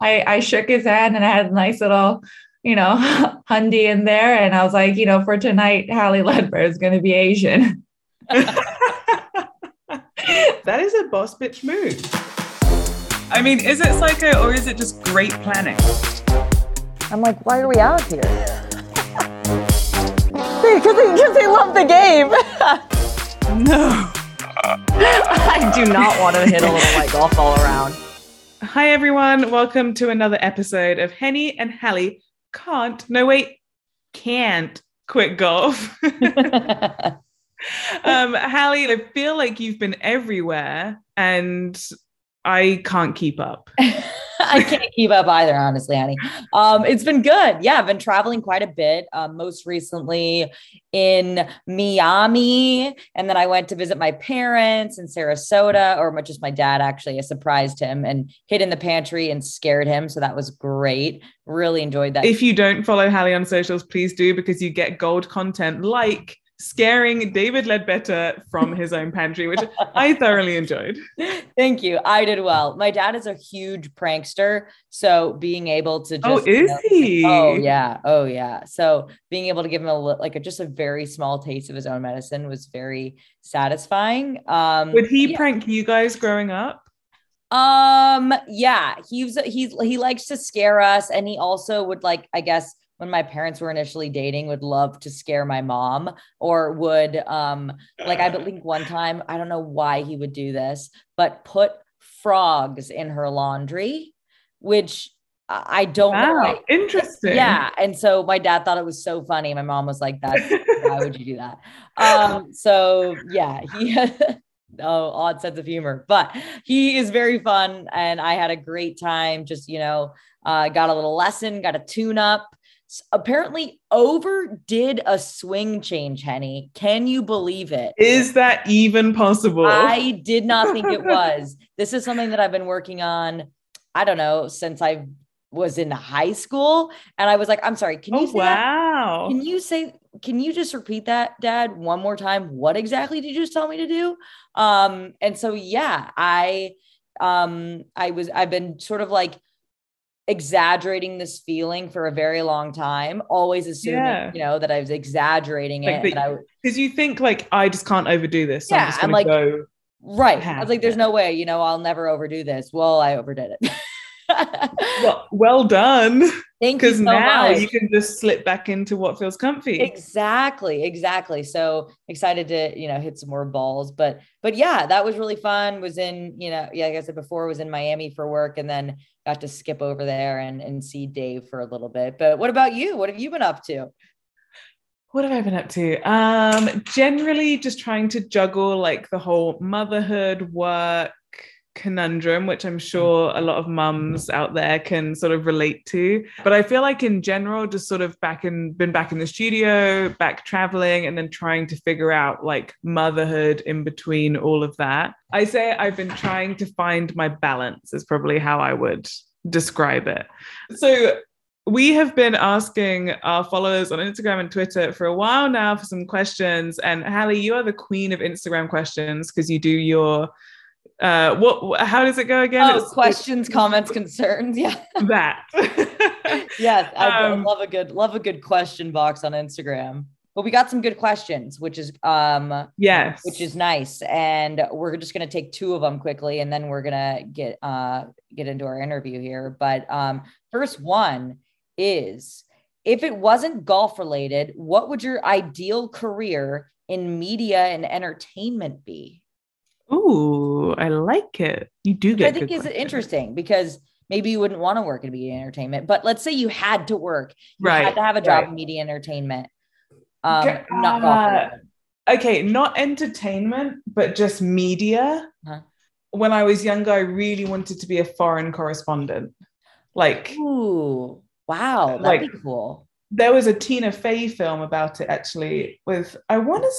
I, I shook his hand and I had a nice little, you know, hundy in there. And I was like, you know, for tonight, Hally Leadbetter is going to be Asian. that is a boss bitch move. I mean, is it psycho or is it just great planning? I'm like, why are we out here? Because they, because they love the game. No. I do not want to hit a little white golf all around. Hi, everyone. Welcome to another episode of Henni and Hally Can't, no, wait, can't quit golf. um, Hally, I feel like you've been everywhere and I can't keep up. I can't keep up either, honestly, honey. Um, it's been good. Yeah, I've been traveling quite a bit. Um, most recently in Miami, and then I went to visit my parents in Sarasota, or just my dad. Actually, I surprised him and hid in the pantry and scared him, so that was great. Really enjoyed that. If you don't follow Hally on socials, please do because you get gold content like scaring David Leadbetter from his own pantry, which I thoroughly enjoyed. Thank you. I did well. My dad is a huge prankster. So being able to oh, just. Oh, is you know, he? Oh, yeah. Oh, yeah. So being able to give him a like a, just a very small taste of his own medicine was very satisfying. Um, Would he yeah. prank you guys growing up? Um, yeah, he's he's he likes to scare us, and he also would like, I guess, when my parents were initially dating would love to scare my mom or would um like I think one time I don't know why he would do this but put frogs in her laundry which I don't wow, know. Interesting. Yeah. And so my dad thought it was so funny. My mom was like, That's why would you do that? Um, so yeah, he oh, odd sense of humor, but he is very fun. And I had a great time. Just, you know, uh, got a little lesson, got a tune up apparently overdid a swing change, Henni. Can you believe it? Is that even possible? I did not think it was. this is something that I've been working on, I don't know, since I was in high school. And I was like, I'm sorry, can you oh, wow. That? Can you say, can you just repeat that, Dad, one more time? What exactly did you just tell me to do? Um, and so yeah, I um I was I've been sort of like exaggerating this feeling for a very long time, always assuming, yeah. you know, that I was exaggerating like it. Because you think like I just can't overdo this. So yeah, I'm, I'm like, go right. I was like, there's no way, you know, I'll never overdo this. Well, I overdid it. well, well done. Thank you. Because so now much. you can just slip back into what feels comfy. Exactly, exactly. So excited to you know hit some more balls, but but yeah, that was really fun. Was in you know yeah, like I said before, was in Miami for work, and then got to skip over there and and see Dave for a little bit. But what about you? What have you been up to? What have I been up to? Um, generally just trying to juggle like the whole motherhood work conundrum, which I'm mm. sure a lot of mums out there can sort of relate to. But I feel like in general, just sort of back in been back in the studio, back traveling, and then trying to figure out like motherhood in between all of that. I say I've been trying to find my balance, is probably how I would describe it. So we have been asking our followers on Instagram and Twitter for a while now for some questions. And Hally, you are the queen of Instagram questions because you do your uh what how does it go again? Oh, questions comments concerns yeah. That. Yes I um, love a good love a good question box on instagram. But we got some good questions which is um yes. which is nice. And we're just going to take two of them quickly and then we're going to get uh get into our interview here. But um first one is if it wasn't golf related what would your ideal career in media and entertainment be Ooh, I like it. You do get. I think is interesting because maybe you wouldn't want to work in media entertainment, but let's say you had to work, you right? Had to have a job right. in media entertainment. Um, uh, not okay, not entertainment, but just media. Huh? When I was younger, I really wanted to be a foreign correspondent. Like, ooh, wow, that'd like, be cool. There was a Tina Fey film about it actually. With I want to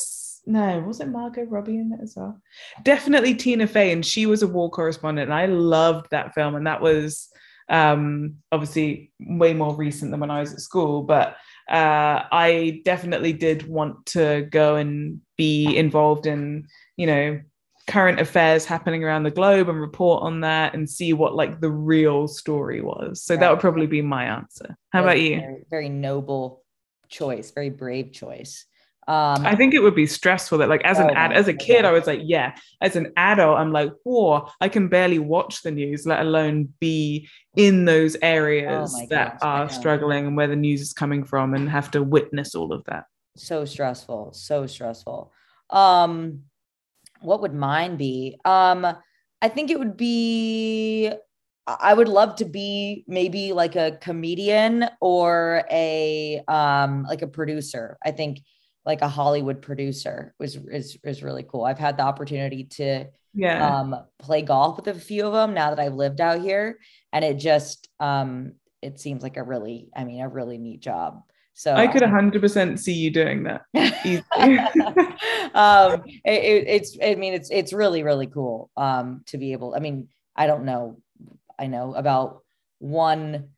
no, was it Margot Robbie in it as well? Definitely Tina Fey, and she was a war correspondent, and I loved that film. And that was um, obviously way more recent than when I was at school, but uh, I definitely did want to go and be involved in, you know, current affairs happening around the globe and report on that and see what like the real story was. So right. that would probably be my answer. How about you? Very, very noble choice, very brave choice. Um, I think it would be stressful that like as oh an ad as a kid, I was like, yeah. As an adult, I'm like, whoa, I can barely watch the news, let alone be in those areas oh that gosh, are struggling and where the news is coming from and have to witness all of that. So stressful, so stressful. Um, what would mine be? Um, I think it would be I would love to be maybe like a comedian or a um like a producer. I think like a Hollywood producer was is is really cool. I've had the opportunity to yeah um play golf with a few of them now that I've lived out here and it just um it seems like a really I mean a really neat job. So I could 100% see you doing that. um it, it, it's I mean it's it's really really cool um to be able I mean I don't know I know about one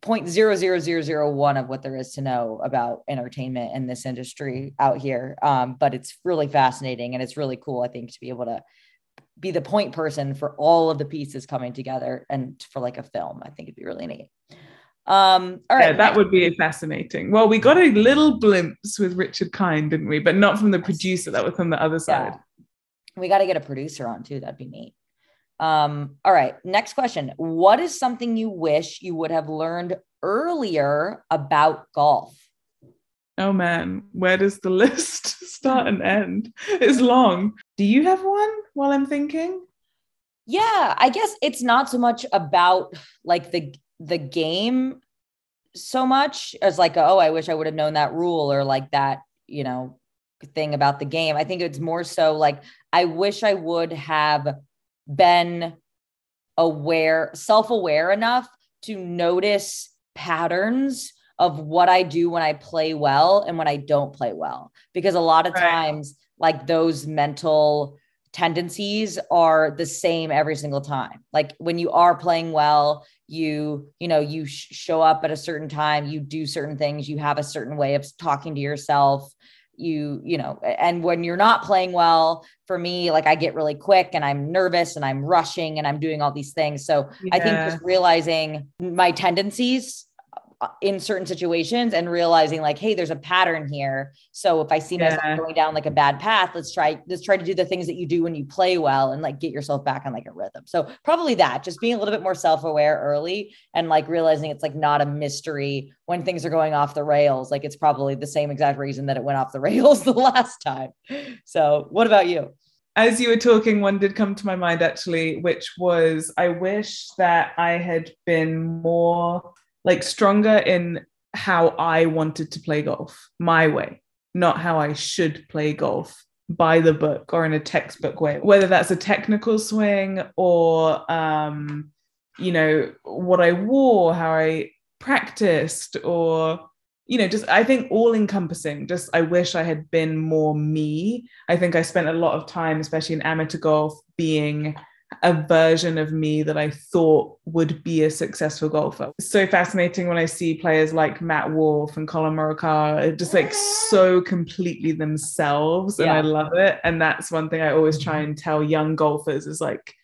point zero zero zero zero one of what there is to know about entertainment in this industry out here. Um, but it's really fascinating and it's really cool, I think, to be able to be the point person for all of the pieces coming together and for like a film. I think it'd be really neat. Um, all right. Yeah, that would be fascinating. Well, we got a little glimpse with Richard Kind, didn't we? But not from the producer, that was from the other side. Yeah. We got to get a producer on too. That'd be neat. Um, all right, next question. What is something you wish you would have learned earlier about golf? Oh man, where does the list start and end? It's long. Do you have one while I'm thinking? Yeah, I guess it's not so much about like the the game so much as like oh, I wish I would have known that rule or like that, you know, thing about the game. I think it's more so like I wish I would have been aware, self aware enough to notice patterns of what I do when I play well and when I don't play well. Because a lot of right. times, like those mental tendencies are the same every single time. Like when you are playing well, you, you know, you sh- show up at a certain time, you do certain things, you have a certain way of talking to yourself you you know and when you're not playing well for me like i get really quick and i'm nervous and i'm rushing and i'm doing all these things so yeah. i think just realizing my tendencies Uh, in certain situations and realizing like hey there's a pattern here. So if i see myself yeah. going down like a bad path let's try let's try to do the things that you do when you play well and like get yourself back on like a rhythm. So probably that just being a little bit more self-aware early and like realizing it's like not a mystery when things are going off the rails. Like it's probably the same exact reason that it went off the rails the last time. So what about you? As you were talking, one did come to my mind actually, which was I wish that I had been more like stronger in how I wanted to play golf my way, not how I should play golf by the book or in a textbook way, whether that's a technical swing or, um, you know, what I wore, how I practiced, or, you know, just I think all encompassing. Just I wish I had been more me. I think I spent a lot of time, especially in amateur golf, being a version of me that I thought would be a successful golfer. It's so fascinating when I see players like Matt Wolff and Collin Morikawa just like so completely themselves and yeah. I love it. And that's one thing I always try and tell young golfers is like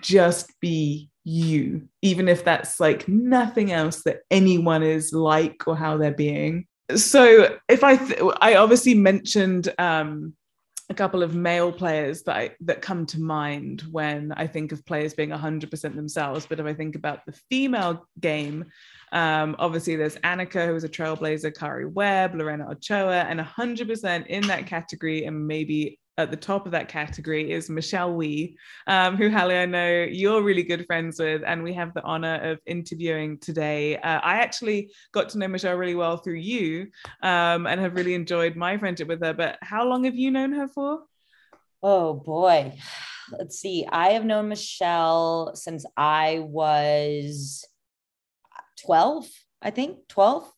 just be you, even if that's like nothing else that anyone is like or how they're being. So if I th- I obviously mentioned um a couple of male players that I, that come to mind when I think of players being 100% themselves. But if I think about the female game, um, obviously there's Annika, who was a trailblazer, Karrie Webb, Lorena Ochoa, and 100% in that category, and maybe at the top of that category is Michelle Wie, um, who Hally, I know you're really good friends with, and we have the honor of interviewing today. Uh, I actually got to know Michelle really well through you, um, and have really enjoyed my friendship with her. But how long have you known her for? Oh boy, let's see. I have known Michelle since I was 12, I think 12,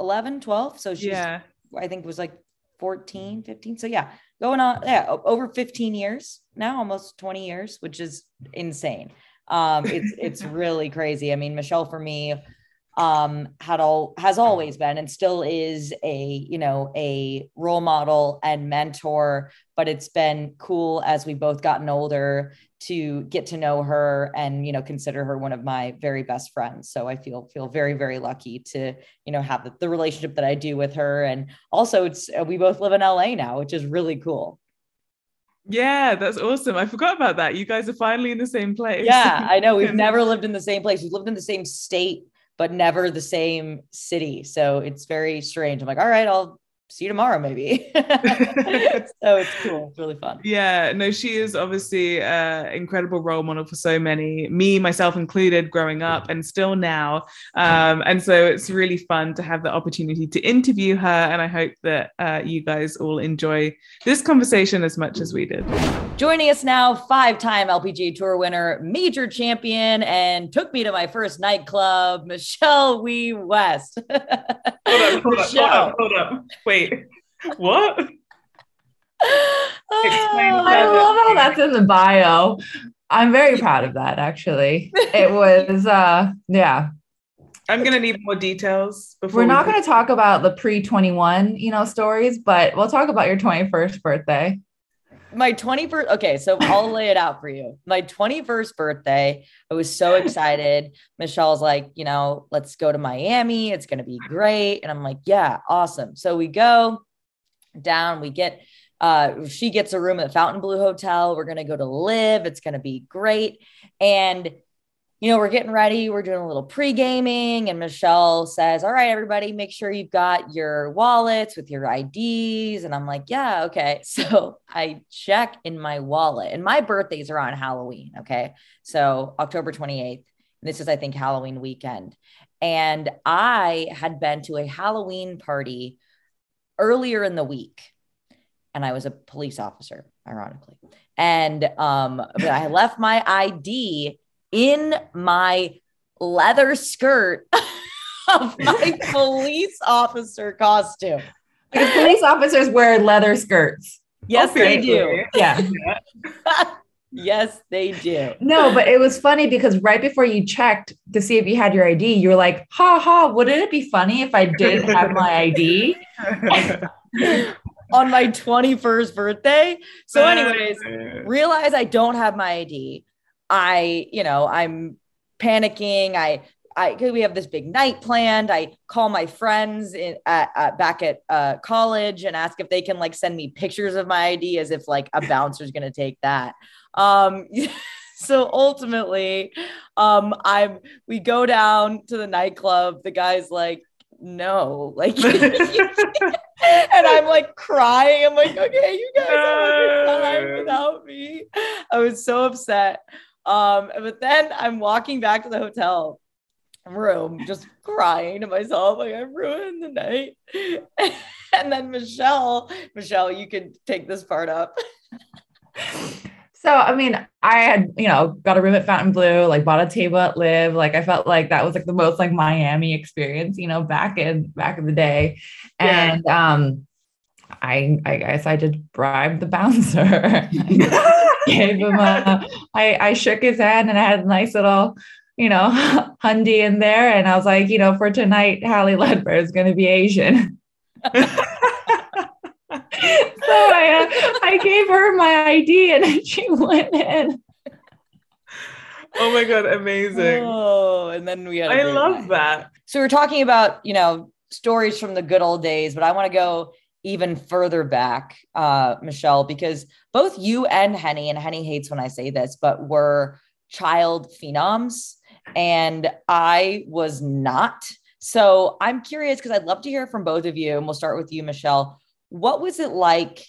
11, 12. So she's, yeah. I think it was like 14, 15. So yeah, going on yeah over 15 years now almost 20 years which is insane. Um it's it's really crazy. I mean michelle for me um, had all has always been and still is a you know a role model and mentor. But it's been cool as we've both gotten older to get to know her and you know consider her one of my very best friends so i feel feel very very lucky to you know have the, the relationship that i do with her and also it's uh, we both live in la now which is really cool yeah, that's awesome. I forgot about that. You guys are finally in the same place. Yeah, I know. We've never lived in the same place. We've lived in the same state, but never the same city. So it's very strange. I'm like, all right, I'll see you tomorrow maybe. So it's cool. It's really fun. Yeah no she is obviously an incredible role model for so many me myself included growing up and still now. Um, and so it's really fun to have the opportunity to interview her and i hope that uh, you guys all enjoy this conversation as much as we did joining us now five-time lpga tour winner major champion and took me to my first nightclub michelle wie west hold up hold up hold up, hold up. Wait, what? I love how that's in the bio. I'm very proud of that actually. It was uh yeah. I'm gonna need more details before we're not we- gonna talk about the pre-21, you know, stories, but we'll talk about your 21st birthday. My 21st, okay, so I'll lay it out for you. My 21st birthday, I was so excited. Michelle's like, you know, let's go to Miami. It's gonna be great. And I'm like, yeah, awesome. So we go down, we get uh, she gets a room at Fontainebleau Hotel. We're going to go to LIV. It's going to be great. And, you know, we're getting ready. We're doing a little pre gaming. And Michelle says, All right, everybody, make sure you've got your wallets with your IDs. And I'm like, Yeah, okay. So I check in my wallet, and my birthdays are on Halloween. Okay. So October 28th. This is, I think, Halloween weekend. And I had been to a Halloween party earlier in the week and I was a police officer, ironically. And um, but I left my ID in my leather skirt of my police officer costume. Because police officers wear leather skirts. Yes, okay. they do. Yeah. yes, they do. No, but it was funny because right before you checked to see if you had your ID, you were like, ha ha, wouldn't it be funny if I didn't have my ID? on my 21st birthday. So, uh, anyways, realize I don't have my ID. I, you know, I'm panicking. I, I, we have this big night planned. I call my friends in, at, at, back at uh, college and ask if they can like send me pictures of my ID as if like a bouncer's going to take that. Um, so ultimately, um, I'm, we go down to the nightclub. The guy's like, no, like, and I'm like crying. I'm like, okay, you guys have a good time without me. I was so upset. Um, but then I'm walking back to the hotel room, just crying to myself, like I ruined the night. and then Michelle, Michelle, you can take this part up. So, I mean, I had, you know, got a room at Fontainebleau, like bought a table at LIV. Like I felt like that was like the most like Miami experience, you know, back in back in the day. Yeah. And um I I guess I just bribed the bouncer. gave him a I, I shook his hand and I had a nice little, you know, hundy in there. And I was like, you know, for tonight, Hally Leadbetter is gonna be Asian. so I, uh, I gave her my ID and she went in. Oh my god, amazing! Oh, and then we had. I love night. that. So we're talking about you know stories from the good old days, but I want to go even further back, uh, Michelle, because both you and Henni, and Henni hates when I say this, but were child phenoms, and I was not. So I'm curious because I'd love to hear from both of you, and we'll start with you, Michelle what was it like,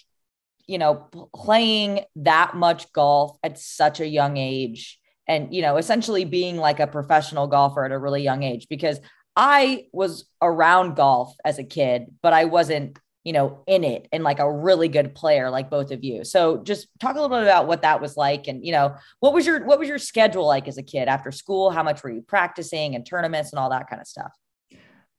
you know, playing that much golf at such a young age and, you know, essentially being like a professional golfer at a really young age? Because I was around golf as a kid, but I wasn't, you know, in it and like a really good player like both of you. So just talk a little bit about what that was like and, you know, what was your what was your schedule like as a kid after school? How much were you practicing and tournaments and all that kind of stuff?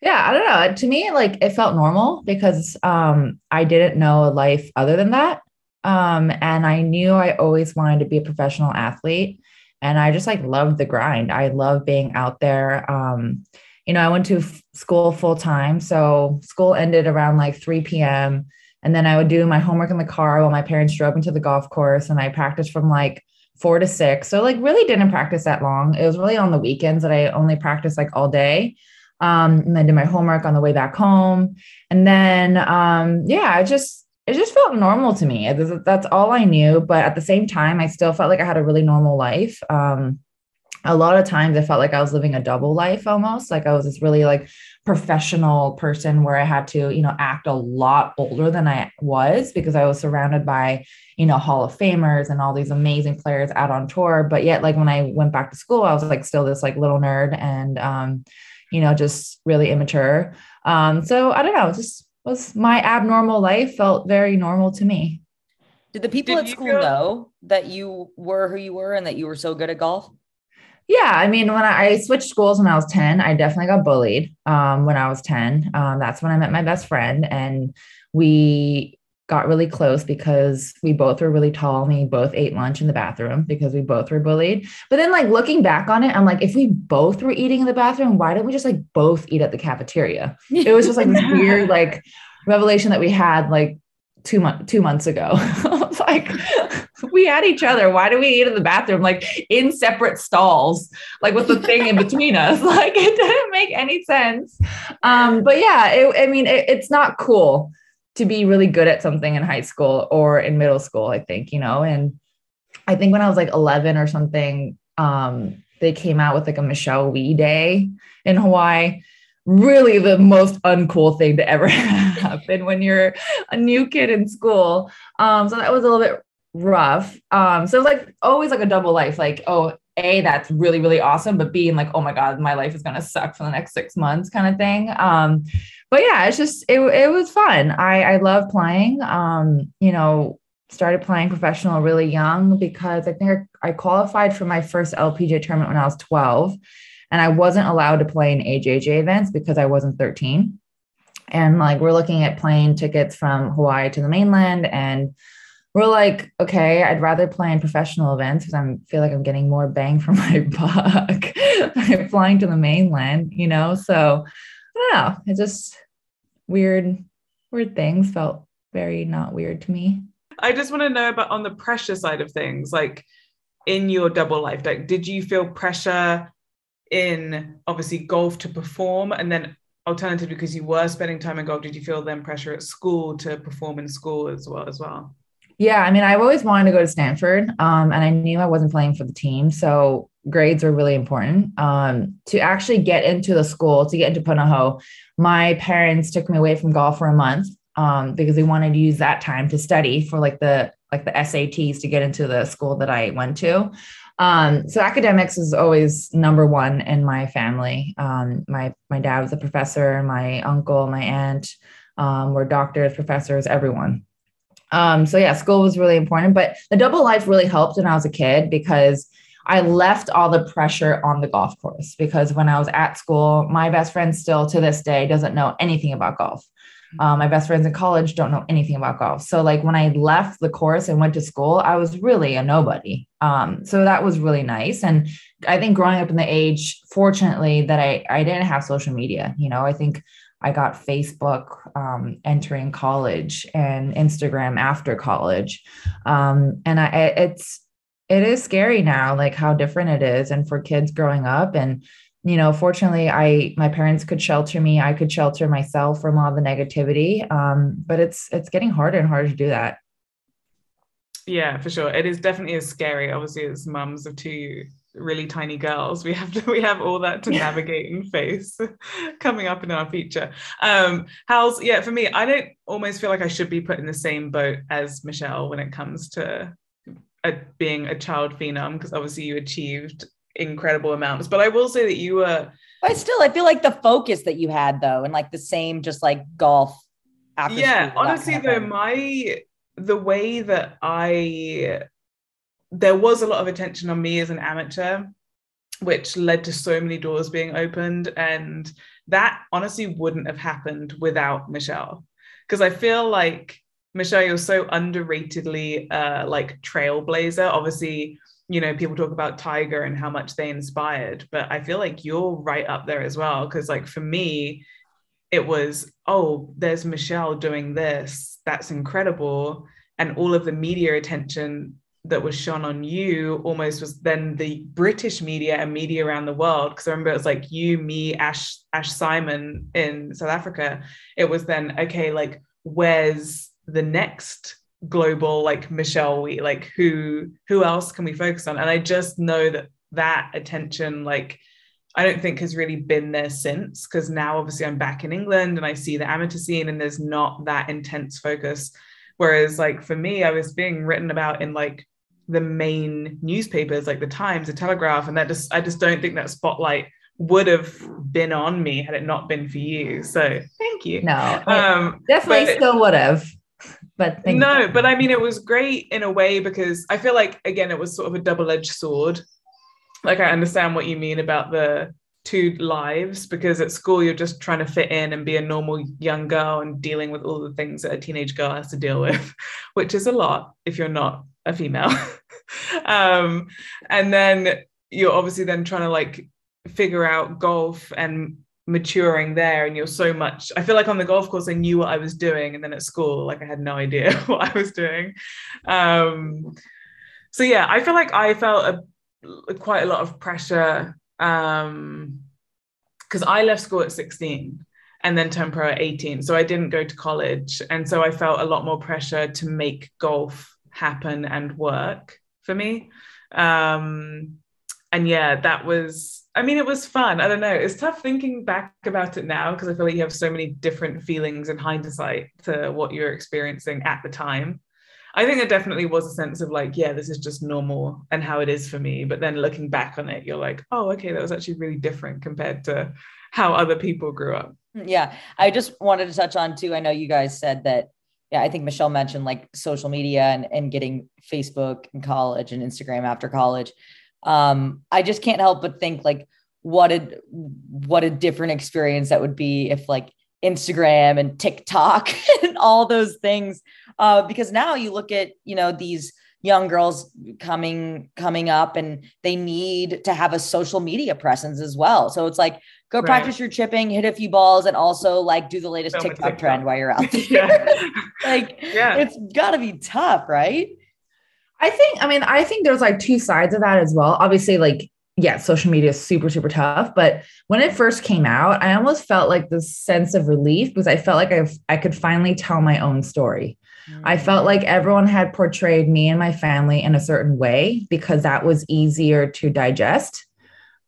Yeah, I don't know. To me, like it felt normal because um, I didn't know a life other than that. Um, and I knew I always wanted to be a professional athlete. And I just like loved the grind. I love being out there. Um, you know, I went to f- school full time. So school ended around like 3 p.m. And then I would do my homework in the car while my parents drove into the golf course. And I practiced from like four to six. So like really didn't practice that long. It was really on the weekends that I only practiced like all day. Um, and then did my homework on the way back home. And then um, yeah, I just it just felt normal to me. That's all I knew. But at the same time, I still felt like I had a really normal life. Um, a lot of times I felt like I was living a double life almost. Like I was this really like professional person where I had to, you know, act a lot older than I was because I was surrounded by, you know, Hall of Famers and all these amazing players out on tour. But yet, like when I went back to school, I was like still this like little nerd and um, you know, just really immature. Um, so I don't know, just was my abnormal life felt very normal to me. Did the people Did at school feel- know that you were who you were and that you were so good at golf? Yeah, I mean, when I, I, switched schools when I was 10, I definitely got bullied um, when I was 10. Um, that's when I met my best friend, and we got really close because we both were really tall. and We both ate lunch in the bathroom because we both were bullied. But then, like, looking back on it, I'm like, if we both were eating in the bathroom, why didn't we just like both eat at the cafeteria? It was just like this weird, like, revelation that we had like two months two months ago. like we had each other. Why do we eat in the bathroom like in separate stalls, like with the thing in between us? Like it didn't make any sense. Um, but yeah, it, I mean, it, it's not cool to be really good at something in high school or in middle school. I think you know, and I think when I was like 11 or something, um, they came out with like a Michelle Wie Day in Hawaii really the most uncool thing to ever happen when you're a new kid in school. Um, so that was a little bit rough. Um, so like always like a double life, like, oh, A, that's really, really awesome, but being like, oh my God, my life is gonna suck for the next six months kind of thing. Um, but yeah, it's just it, it was fun. I I love playing. Um, you know, started playing professional really young because I think I qualified for my first LPGA tournament when I was 12 and I wasn't allowed to play in AJGA events because I wasn't 13. And like we're looking at plane tickets from Hawaii to the mainland and we're like, okay, I'd rather play in professional events because I feel like I'm getting more bang for my buck flying to the mainland, you know? So I don't know. It just weird, weird things felt very not weird to me. I just want to know about on the pressure side of things, like in your double life, like did you feel pressure in obviously golf to perform and then alternatively because you were spending time in golf did you feel then pressure at school to perform in school as well as well? Yeah i mean i've always wanted to go to stanford um, and i knew i wasn't playing for the team so grades were really important. Um, to actually get into the school to get into punahou my parents took me away from golf for a month um, because they wanted to use that time to study for like the like the SATs to get into the school that I went to. Um, so academics is always number one in my family. Um, my my dad was a professor, my uncle, my aunt um, were doctors, professors, everyone. Um, so yeah, school was really important. But the double life really helped when I was a kid because I left all the pressure on the golf course because when I was at school, my best friend still to this day doesn't know anything about golf. Um, my best friends in college don't know anything about golf. So, like when I left the course and went to school, I was really a nobody. Um, so that was really nice. And I think growing up in the age, fortunately, that I I didn't have social media. You know, I think I got Facebook um, entering college and Instagram after college, um, and I it's it is scary now, like how different it is, and for kids growing up and you know fortunately i my parents could shelter me i could shelter myself from all the negativity um, but it's it's getting harder and harder to do that. Yeah for sure. It is definitely as scary. Obviously as mums of two really tiny girls we have to we have all that to navigate and face coming up in our future. Um how's yeah for me i don't almost feel like i should be put in the same boat as michelle when it comes to a, being a child phenom because obviously you achieved incredible amounts. But I will say that you were. But still, I feel like the focus that you had though, and like the same, just like golf. yeah, honestly, kind of though, my the way that I there was a lot of attention on me as an amateur, which led to so many doors being opened, and that honestly wouldn't have happened without Michelle, because I feel like Michelle, you're so underratedly uh, like trailblazer. Obviously, you know, people talk about tiger and how much they inspired, but I feel like you're right up there as well. Cause like for me, it was, oh, there's Michelle doing this. That's incredible. And all of the media attention that was shone on you almost was then the British media and media around the world. Because I remember it was like you, me, Ash, Ash Simon in South Africa. It was then okay, like where's the next global like Michelle we like who who else can we focus on? And I just know that that attention like I don't think has really been there since because now obviously I'm back in England and I see the amateur scene and there's not that intense focus. Whereas like for me, I was being written about in like the main newspapers like the Times, the Telegraph, and that just I just don't think that spotlight would have been on me had it not been for you. So thank you. No, um, definitely still would have. But no, you. but I mean, it was great in a way because I feel like again, it was sort of a double-edged sword. Like I understand what you mean about the two lives because at school you're just trying to fit in and be a normal young girl and dealing with all the things that a teenage girl has to deal with, which is a lot if you're not a female. um, and then you're obviously then trying to like figure out golf and maturing there and you're so much i feel like on the golf course i knew what i was doing and then at school like i had no idea what i was doing um so yeah i feel like i felt a, quite a lot of pressure um because i left school at 16 and then turned pro at 18 so i didn't go to college and so i felt a lot more pressure to make golf happen and work for me. Um, and yeah, that was, I mean, it was fun. I don't know. It's tough thinking back about it now because I feel like you have so many different feelings in hindsight to what you're experiencing at the time. I think there definitely was a sense of like, yeah, this is just normal and how it is for me. But then looking back on it, you're like, oh, okay, that was actually really different compared to how other people grew up. Mm, yeah. I just wanted to touch on too. I know you guys said that yeah, I think Michelle mentioned like social media and, and getting Facebook in college and Instagram after college. Um, I just can't help but think like what a what a different experience that would be if like Instagram and TikTok and all those things. Uh, because now you look at you know these young girls coming coming up and they need to have a social media presence as well. So it's like go right. practice your chipping, hit a few balls, and also like do the latest TikTok, TikTok, trend while you're out there. yeah. like yeah. it's gotta be tough, right? I think, I mean, I think there's like two sides of that as well. Obviously, like, yeah, social media is super, super tough. But when it first came out, I almost felt like this sense of relief because I felt like I I could finally tell my own story. I felt like everyone had portrayed me and my family in a certain way because that was easier to digest.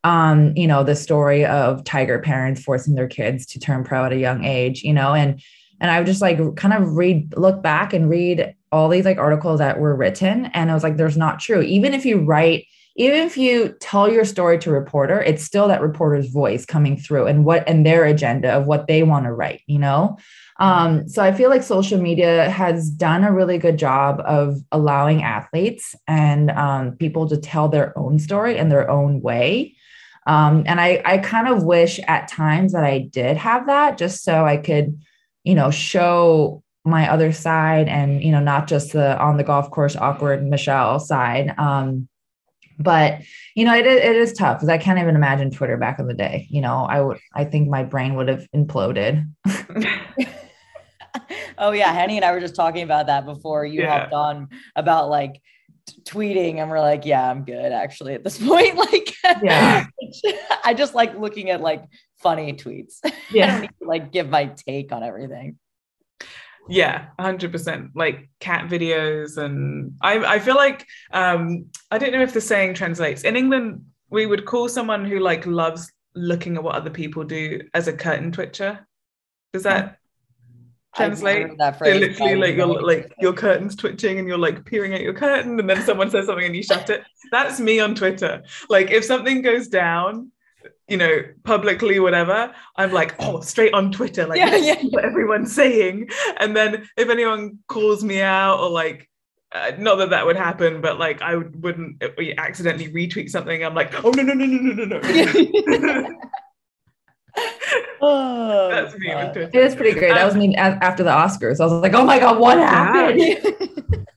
Um, you know, the story of tiger parents forcing their kids to turn pro at a young age, you know, and and I would just like kind of read, look back and read all these like articles that were written. And I was like, there's not true. Even if you write, even if you tell your story to a reporter, it's still that reporter's voice coming through and what and their agenda of what they want to write, you know? Um, so I feel like social media has done a really good job of allowing athletes and um, people to tell their own story in their own way. Um, and I, I kind of wish at times that I did have that just so I could, you know, show my other side and, you know, not just the on the golf course awkward Michelle side. Um, but you know, it, it is tough because I can't even imagine Twitter back in the day. You know, I would, I think my brain would have imploded. oh yeah, Henni and I were just talking about that before you yeah. hopped on about like t- tweeting, and we're like, yeah, I'm good actually at this point. Like, yeah, I just like looking at like funny tweets. Yeah, I don't need to like give my take on everything. Yeah, 100%. Like cat videos. And I, I feel like, um, I don't know if the saying translates. In England, we would call someone who like loves looking at what other people do as a curtain twitcher. Does that translate that phrase, they literally like your like your curtains twitching and you're like peering at your curtain and then someone says something and you shut it that's me on twitter like if something goes down you know publicly whatever i'm like oh straight on twitter like yeah, yeah. what everyone's saying and then if anyone calls me out or like uh, not that that would happen, but like I wouldn't accidentally retweet something. I'm like, oh no no no no no no no. oh, That's me. It was pretty great. That was me after the Oscars. I was like, oh my God, what happened?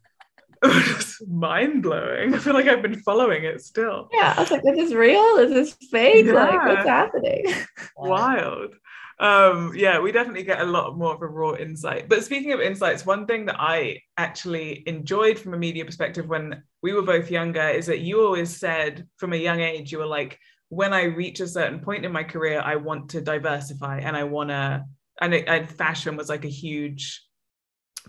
mind blowing. I feel like I've been following it still. Yeah, I was like, is this real? Is this fake? Yeah. Like, what's happening? Wild. Um, yeah, we definitely get a lot more of a raw insight. But speaking of insights, one thing that I actually enjoyed from a media perspective when we were both younger is that you always said from a young age, you were like, when I reach a certain point in my career, I want to diversify and I want to, and, and fashion was like a huge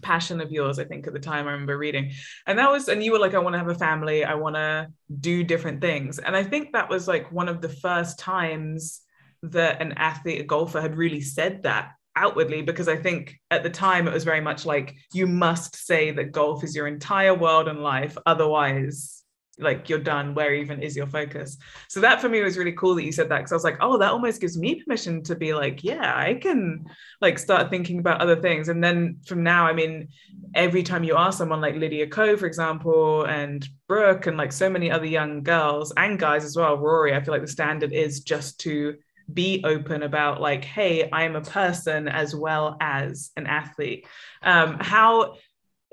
passion of yours, I think at the time I remember reading. And that was, and you were like, I want to have a family, I want to do different things. And I think that was like one of the first times that an athlete, a golfer had really said that outwardly because I think at the time it was very much like you must say that golf is your entire world and life, otherwise like you're done where even is your focus? So that for me was really cool that you said that because i was like oh that almost gives me permission to be like yeah i can like start thinking about other things. And then from now i mean every time you ask someone like lydia ko for example and brooke and like so many other young girls and guys as well rory i feel like the standard is just to be open about like hey i'm a person as well as an athlete. Um, how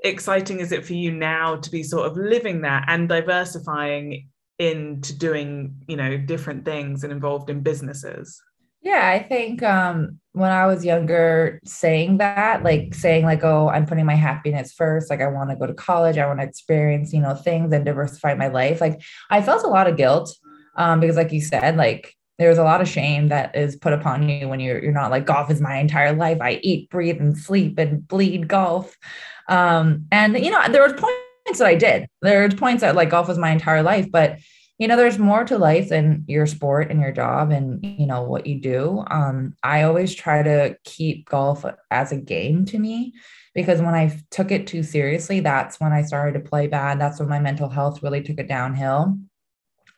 exciting is it for you now to be sort of living that and diversifying into doing you know different things and involved in businesses? Yeah i think um when i was younger saying that like saying like oh i'm putting my happiness first like i want to go to college i want to experience you know things and diversify my life like i felt a lot of guilt um because like you said like there's a lot of shame that is put upon you when you're you're not like golf is my entire life i eat breathe and sleep and bleed golf um, and you know, there were points that I did. There were points that like golf was my entire life, but you know, there's more to life than your sport and your job and you know what you do. Um, I always try to keep golf as a game to me because when I took it too seriously, that's when I started to play bad. That's when my mental health really took it downhill.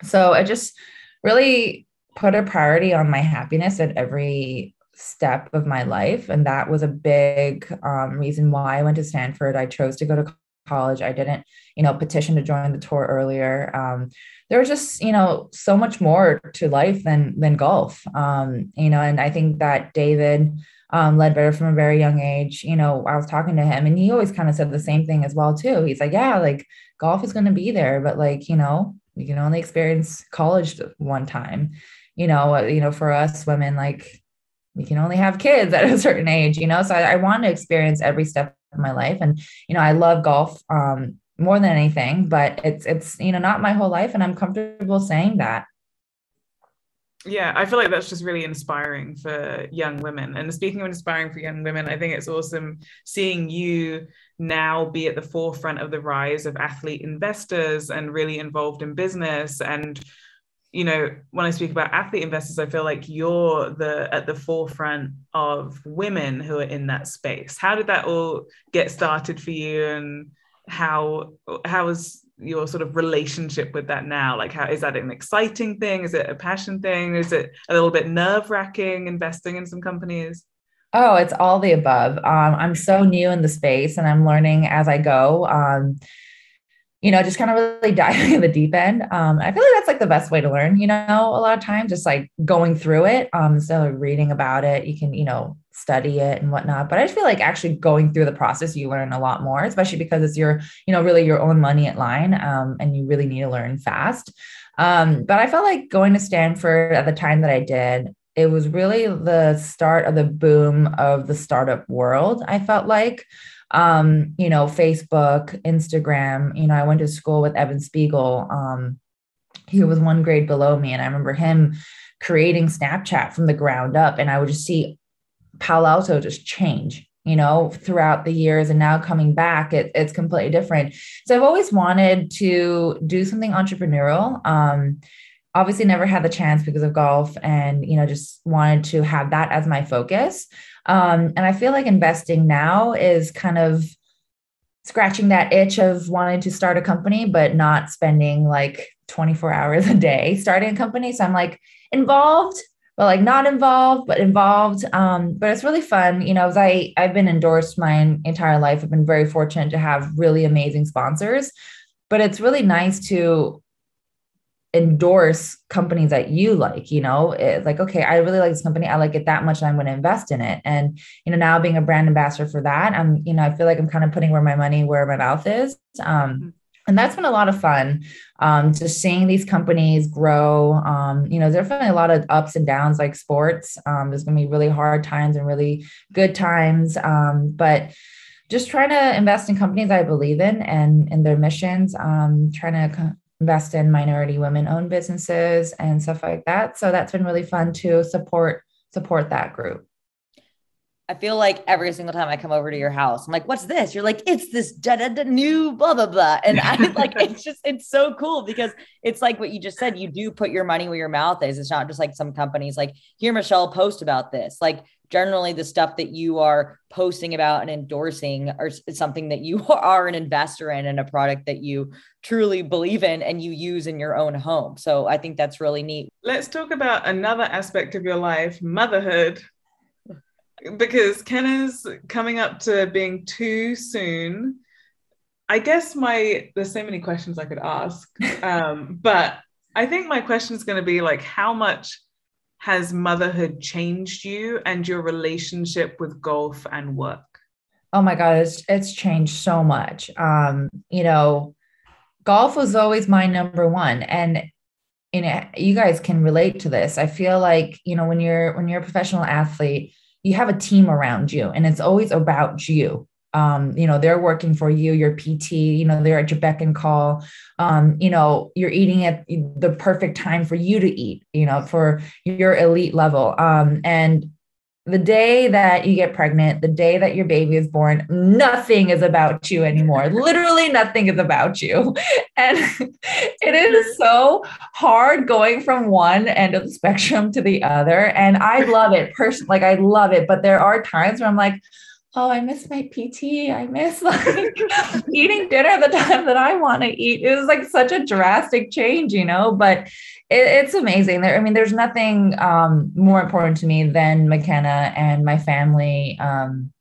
So I just really put a priority on my happiness at every step of my life. And that was a big um, reason why I went to Stanford. I chose to go to college. I didn't, you know, petition to join the tour earlier. Um, there was just, you know, so much more to life than than golf. Um, you know, and I think that David um, better from a very young age, you know, I was talking to him and he always kind of said the same thing as well too. He's like, yeah, like golf is going to be there, but like, you know, you can only experience college one time. You know, uh, you know, for us women, like we can only have kids at a certain age, you know? So I, I want to experience every step of my life. And, you know, I love golf um, more than anything, but it's, it's, you know, not my whole life. And I'm comfortable saying that. Yeah, I feel like that's just really inspiring for young women. And speaking of inspiring for young women, I think it's awesome seeing you now be at the forefront of the rise of athlete investors and really involved in business and you know when i speak about athlete investors i feel like you're the at the forefront of women who are in that space. How did that all get started for you and how how is your sort of relationship with that now? Like how is that an exciting thing? Is it a passion thing? Is it a little bit nerve wracking investing in some companies? Oh it's all the above. Um, i'm so new in the space and i'm learning as i go. Um, you know, just kind of really diving in the deep end. Um, I feel like that's like the best way to learn, you know, a lot of times just like going through it. Um, instead of reading about it, you can, you know, study it and whatnot. But I just feel like actually going through the process, you learn a lot more, especially because it's your, you know, really your own money at line. Um, and you really need to learn fast. Um, but I felt like going to Stanford at the time that I did, it was really the start of the boom of the startup world. I felt like, um, you know, Facebook, Instagram. You know, I went to school with Evan Spiegel. Um, he was one grade below me, and I remember him creating Snapchat from the ground up, and I would just see Palo Alto just change you know, throughout the years and now coming back, it, it's completely different. So I've always wanted to do something entrepreneurial. Um, obviously never had the chance because of golf and, you know, just wanted to have that as my focus. Um, and I feel like investing now is kind of scratching that itch of wanting to start a company, but not spending like 24 hours a day starting a company. So I'm like involved, but like not involved, but involved. Um, but it's really fun. You know, as I, I've been endorsed my entire life. I've been very fortunate to have really amazing sponsors, but it's really nice to endorse companies that you like you know? It's like okay i really like this company. I like it that much i'm going to invest in it. And you know now being a brand ambassador for that i'm you know i feel like i'm kind of putting where my money where my mouth is. Um mm-hmm. and that's been a lot of fun um, just seeing these companies grow. Um, you know there's definitely a lot of ups and downs like sports. Um, there's going to be really hard times and really good times. Um, but just trying to invest in companies i believe in and in their missions. Um, trying to invest in minority women owned businesses and stuff like that so that's been really fun to support support that group I feel like every single time I come over to your house, I'm like, what's this? You're like, it's this da, da, da, new blah, blah, blah. And I'm like, it's just, it's so cool because it's like what you just said. You do put your money where your mouth is. It's not just like some companies like, here, Michelle, post about this. Like, generally, the stuff that you are posting about and endorsing are something that you are an investor in and a product that you truly believe in and you use in your own home. So I think that's really neat. Let's talk about another aspect of your life motherhood because Kenna's coming up to being too soon. I guess my there's so many questions I could ask, um, but I think my question is going to be like, how much has motherhood changed you and your relationship with golf and work? Oh my God, it's it's changed so much. Um, you know, golf was always my number one, and you know, you guys can relate to this. I feel like you know when you're when you're a professional athlete you have a team around you and it's always about you um, you know they're working for you your pt you know they're at your beck and call um, you know you're eating at the perfect time for you to eat you know for your elite level um, and the day that you get pregnant, the day that your baby is born, nothing is about you anymore. Literally nothing is about you. And it is so hard going from one end of the spectrum to the other. And I love it personally. Like I love it. But there are times where I'm like, oh, I miss my PT. I miss like eating dinner the time that I want to eat. It was like such a drastic change, you know, but it, it's amazing. There, I mean, there's nothing um, more important to me than Makenna and my family um,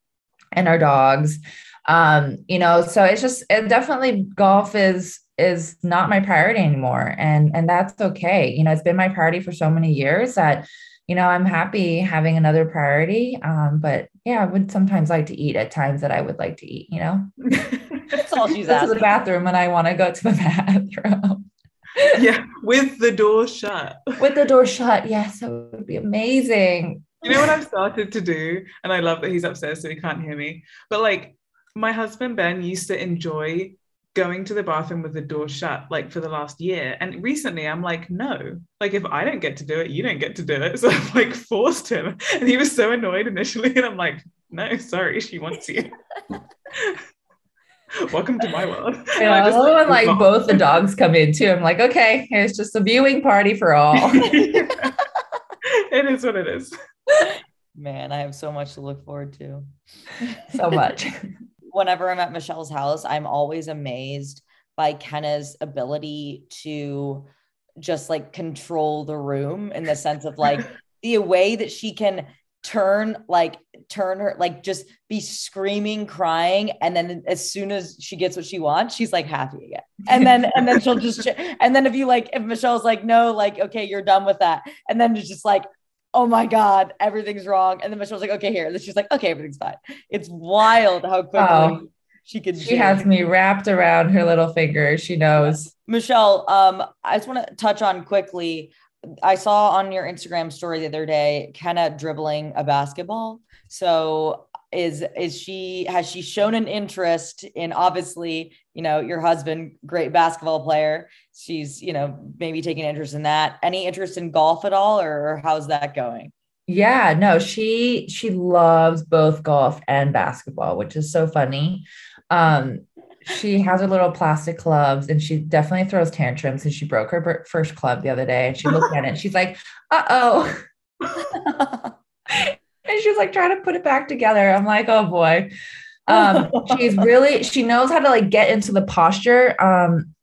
and our dogs. Um, you know, so it's just it definitely golf is is not my priority anymore, and and that's okay. You know, it's been my priority for so many years that you know I'm happy having another priority. Um, but yeah, I would sometimes like to eat at times that I would like to eat. You know, that's all she's asking. to the bathroom when I want to go to the bathroom yeah, with the door shut. With the door shut, yes, that would be amazing. You know what I've started to do, and I love that he's upstairs so he can't hear me. But like my husband Ben used to enjoy going to the bathroom with the door shut like for the last year and recently i'm like no like if i don't get to do it you don't get to do it so i've like forced him and he was so annoyed initially and i'm like no sorry she wants you welcome to my world. Yeah, I just, oh, like, when like both the dogs come in too. I'm like, okay, it's just a viewing party for all. it is what it is. Man, I have so much to look forward to. So much. Whenever I'm at Michelle's house, I'm always amazed by Kenna's ability to just like control the room in the sense of like the way that she can turn like turn her like just be screaming crying and then as soon as she gets what she wants she's like happy again. And then and then she'll just and then if you like if michelle's like no like okay you're done with that and then it's just like oh my god everything's wrong. And then michelle's like okay here. And she's like okay everything's fine. It's wild how quickly oh, she can she has me wrapped around her little finger. She knows. Michelle um i just want to touch on quickly. I saw on your Instagram story the other day, Kenna dribbling a basketball. So is is she has she shown an interest in obviously you know your husband great basketball player. She's you know maybe taking interest in that. Any interest in golf at all or how's that going? Yeah no she she loves both golf and basketball which is so funny. Um she has her little plastic clubs and she definitely throws tantrums and she broke her first club the other day and she looked at it and she's like uh-oh and she's like trying to put it back together. I'm like oh boy. Um she's really she knows how to like get into the posture um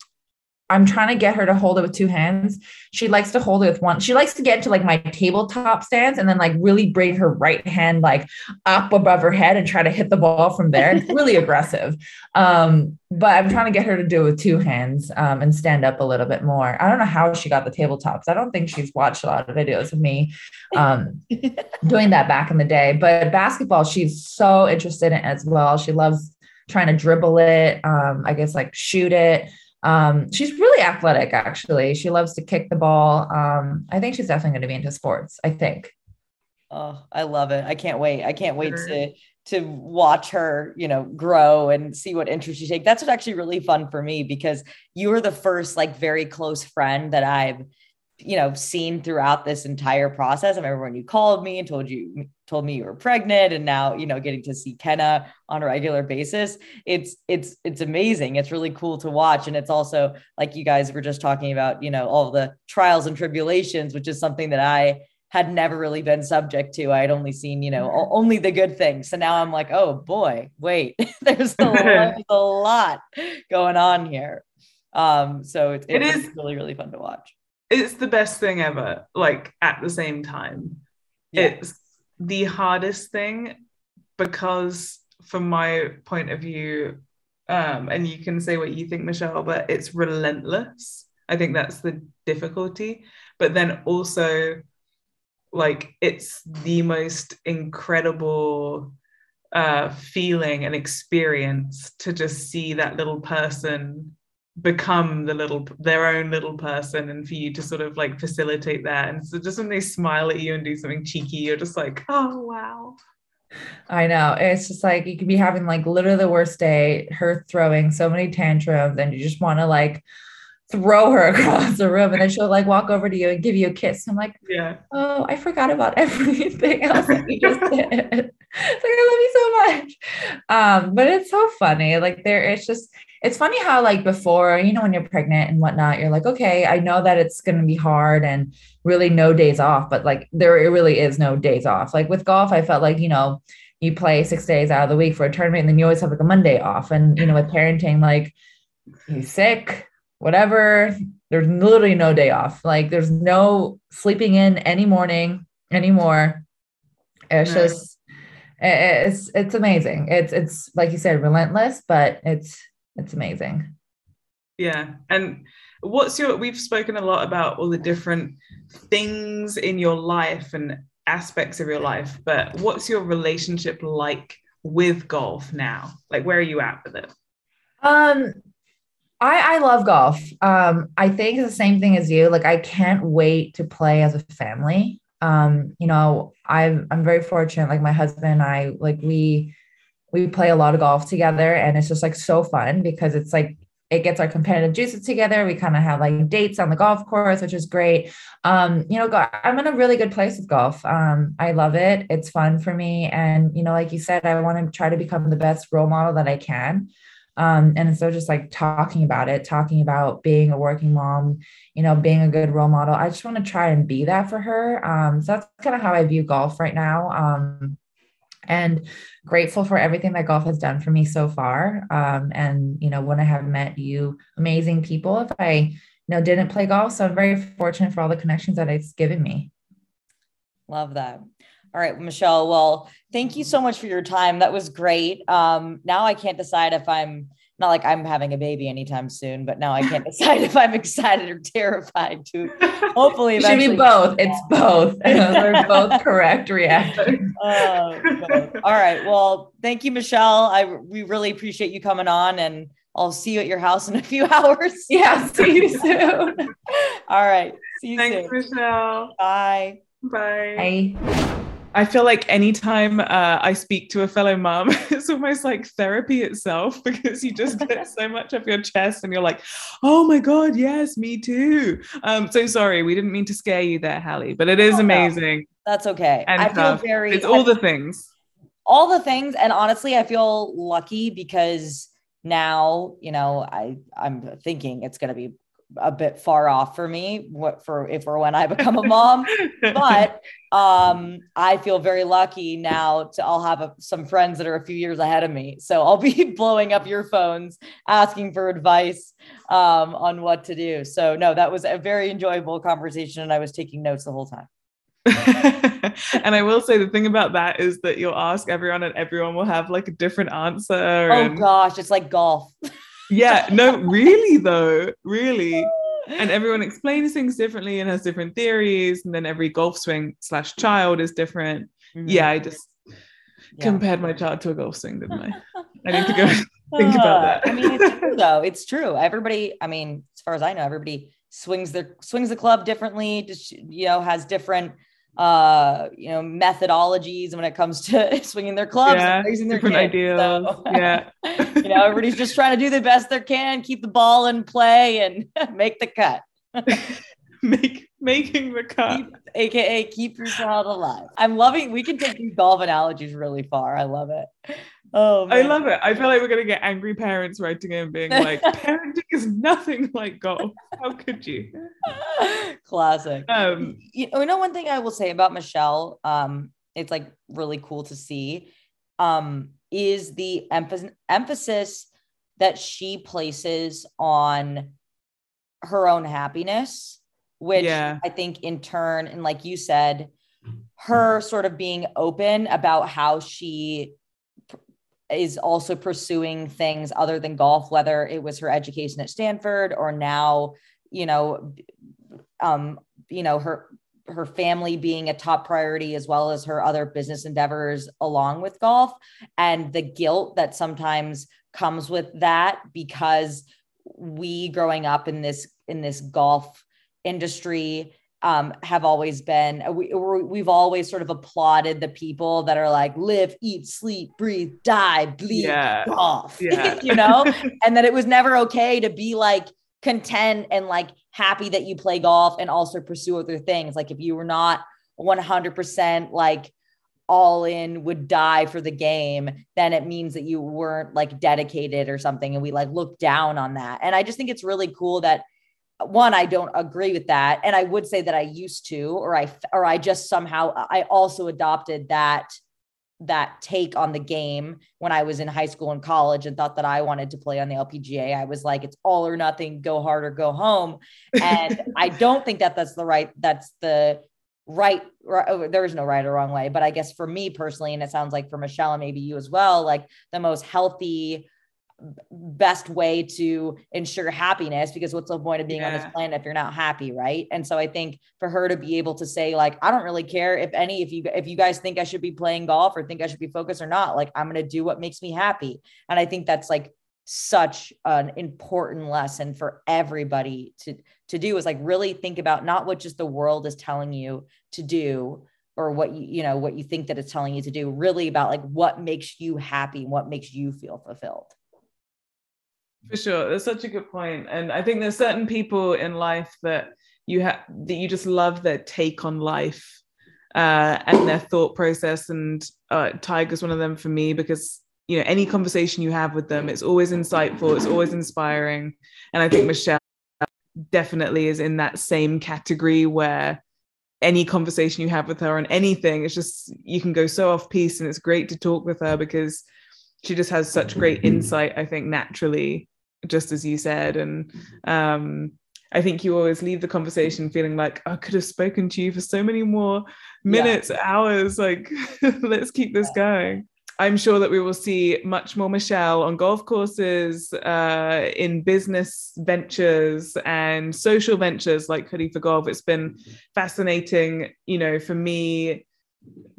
I'm trying to get her to hold it with two hands. She likes to hold it with one. She likes to get to like my tabletop stance and then like really bring her right hand like up above her head and try to hit the ball from there. It's really aggressive. Um, but I'm trying to get her to do it with two hands um, and stand up a little bit more. I don't know how she got the tabletops. I don't think she's watched a lot of videos of me um, doing that back in the day. But basketball, she's so interested in as well. She loves trying to dribble it. Um, I guess like shoot it Um, she's really athletic, actually. She loves to kick the ball. Um, I think she's definitely going to be into sports. I think. Oh, I love it. I can't wait. I can't wait to to watch her, you know, grow and see what interest she take. That's what actually really fun for me because you were the first like very close friend that I've, you know, seen throughout this entire process. I remember when you called me and told you told me you were pregnant and now, you know, getting to see Kenna on a regular basis. It's it's it's amazing. It's really cool to watch and it's also like you guys were just talking about, you know, all the trials and tribulations, which is something that I had never really been subject to. I had only seen, you know, only the good things. So now I'm like, oh boy, wait, there's a, lot, a lot going on here. Um, so it, it, it is really, really fun to watch. It's the best thing ever, like at the same time. Yeah. It's the hardest thing because from my point of view, um, and you can say what you think, Michelle, but it's relentless. I think that's the difficulty. But then also like it's the most incredible uh, feeling and experience to just see that little person become the little their own little person and for you to sort of like facilitate that and so just when they smile at you and do something cheeky you're just like oh wow I know. It's just like you could be having like literally the worst day, her throwing so many tantrums, and you just want to like throw her across the room and then she'll like walk over to you and give you a kiss. I'm like, yeah. Oh, I forgot about everything else that you just did. it's like, I love you so much. Um, but it's so funny. Like there, it's just, it's funny how like before, you know, when you're pregnant and whatnot, you're like, okay, I know that it's going to be hard and really no days off, but like there it really is no days off. Like with golf, I felt like, you know, you play six days out of the week for a tournament and then you always have like a Monday off. And, you know, with parenting, like you sick, whatever. There's literally no day off. Like there's no sleeping in any morning anymore. It's just it's it's amazing. It's it's like you said, relentless, but it's it's amazing. Yeah. And what's your we've spoken a lot about all the different things in your life and aspects of your life, but what's your relationship like with golf now? Like where are you at with it? Um I, I love golf. Um, I think it's the same thing as you. Like, I can't wait to play as a family. Um, you know, I'm I'm very fortunate. Like my husband and I, like we we play a lot of golf together, and it's just like so fun because it's like it gets our competitive juices together. We kind of have like dates on the golf course, which is great. Um, you know, I'm in a really good place with golf. Um, I love it. It's fun for me, and you know, like you said, I want to try to become the best role model that I can. Um, and so just like talking about it, talking about being a working mom, you know, being a good role model. I just want to try and be that for her. Um, so that's kind of how I view golf right now. And grateful for everything that golf has done for me so far. Um, and you know, when I have met you amazing people, if I you know didn't play golf, so I'm very fortunate for all the connections that it's given me. Love that. All right, Michelle. Well, thank you so much for your time. That was great. Um, now I can't decide if I'm not like I'm having a baby anytime soon, but now I can't decide if I'm excited or terrified to hopefully it should be both. It's both. They're both correct reactions. Oh, All right. Well, thank you, Michelle. I we really appreciate you coming on and I'll see you at your house in a few hours. Yeah, see you soon. All right. See you Thanks, soon. Michelle. Bye. Bye. Bye. I feel like anytime uh, I speak to a fellow mom, it's almost like therapy itself because you just get so much off your chest and you're like, oh my God, yes, me too. Um, so sorry, we didn't mean to scare you there, Hally, but it is oh, amazing. No. That's okay. And I feel very, it's all I, the things. All the things. And honestly, I feel lucky because now, you know, I, I'm thinking it's going to be a bit far off for me what for if or when I become a mom. but um, I feel very lucky now to I'll have a, some friends that are a few years ahead of me. So I'll be blowing up your phones asking for advice um, on what to do. So no, that was a very enjoyable conversation and I was taking notes the whole time. and I will say the thing about that is that you'll ask everyone and everyone will have like a different answer. Oh and... gosh, it's like golf yeah, no, really though, really. And everyone explains things differently and has different theories, and then every golf swing slash child is different. Mm-hmm. Yeah, I just yeah. compared my child to a golf swing, didn't I? I need to go think about that. I mean, it's true though. It's true. Everybody, I mean, as far as I know, everybody swings their swings the club differently. Just you know, has different uh you know methodologies when it comes to swinging their clubs Yeah, and raising their different kids. ideas. So, Yeah. you know everybody's just trying to do the best they can keep the ball in play and make the cut Make making the cut. keep, aka keep your child alive i'm loving we can take these golf analogies really far i love it oh I love it. I feel like we're gonna get angry parents writing in being like, parenting is nothing like golf. How could you? classic Um you know, you know one thing I will say about Michelle, um, it's like really cool to see, um, is the emph- emphasis that she places on her own happiness, which Yeah. I think in turn, and like you said, her sort of being open about how she is also pursuing things other than golf, whether it was her education at Stanford or now, you know, um, you know, her her family being a top priority as well as her other business endeavors along with golf and the guilt that sometimes comes with that because we growing up in this in this golf industry um, have always been we, we're- we've always sort of applauded the people that are like live eat sleep breathe die bleed Yeah. golf Yeah. you know and that it was never okay to be like content and like happy that you play golf and also pursue other things like if you were not 100% like all in would die for the game then it means that you weren't like dedicated or something and we like look down on that and i just think it's really cool that one i don't agree with that and i would say that i used to or i or i just somehow i also adopted that that take on the game when I was in high school and college and thought that I wanted to play on the LPGA. I was like, it's all or nothing, go hard or go home. And I don't think that that's the right, that's the right, right, oh, there is no right or wrong way. But I guess for me personally, and it sounds like for Michelle and maybe you as well, like the most healthy, best way to ensure happiness because what's the point of being on this planet if you're not happy right? And so i think for her to be able to say like i don't really care if any if you if you guys think i should be playing golf or think i should be focused or not like i'm going to do what makes me happy. And i think that's like such an important lesson for everybody to to do is like really think about not what just the world is telling you to do or what you you know what you think that it's telling you to do really about like what makes you happy what makes you feel fulfilled For sure. That's such a good point. And I think there's certain people in life that you have that you just love their take on life uh, and their thought process. And uh, Tiger's one of them for me because you know any conversation you have with them, it's always insightful, it's always inspiring. And I think Michelle definitely is in that same category where any conversation you have with her on anything, it's just you can go so off piece, and it's great to talk with her because she just has such great insight. I think naturally just as you said. And um, I think you always leave the conversation feeling like I could have spoken to you for so many more minutes, hours. Like, let's keep this going. I'm sure that we will see much more Michelle on golf courses, uh, in business ventures and social ventures like Hoodie for Golf. It's been fascinating, you know, for me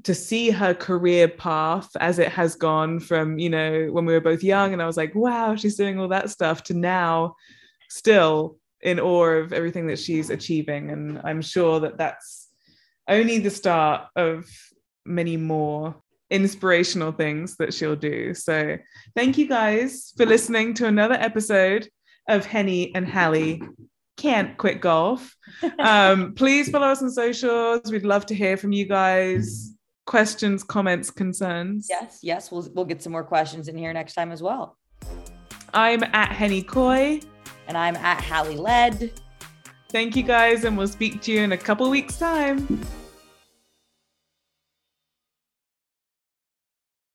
to see her career path as it has gone from you know when we were both young and i was like wow she's doing all that stuff to now still in awe of everything that she's achieving. And i'm sure that that's only the start of many more inspirational things that she'll do. So thank you guys for listening to another episode of Henni and Hally can't quit golf um, please follow us on socials we'd love to hear from you guys questions, comments, concerns. yes yes we'll, we'll get some more questions in here next time as well I'm at Henni Coy. and i'm at Hally led Thank you guys, and we'll speak to you in a couple weeks' time.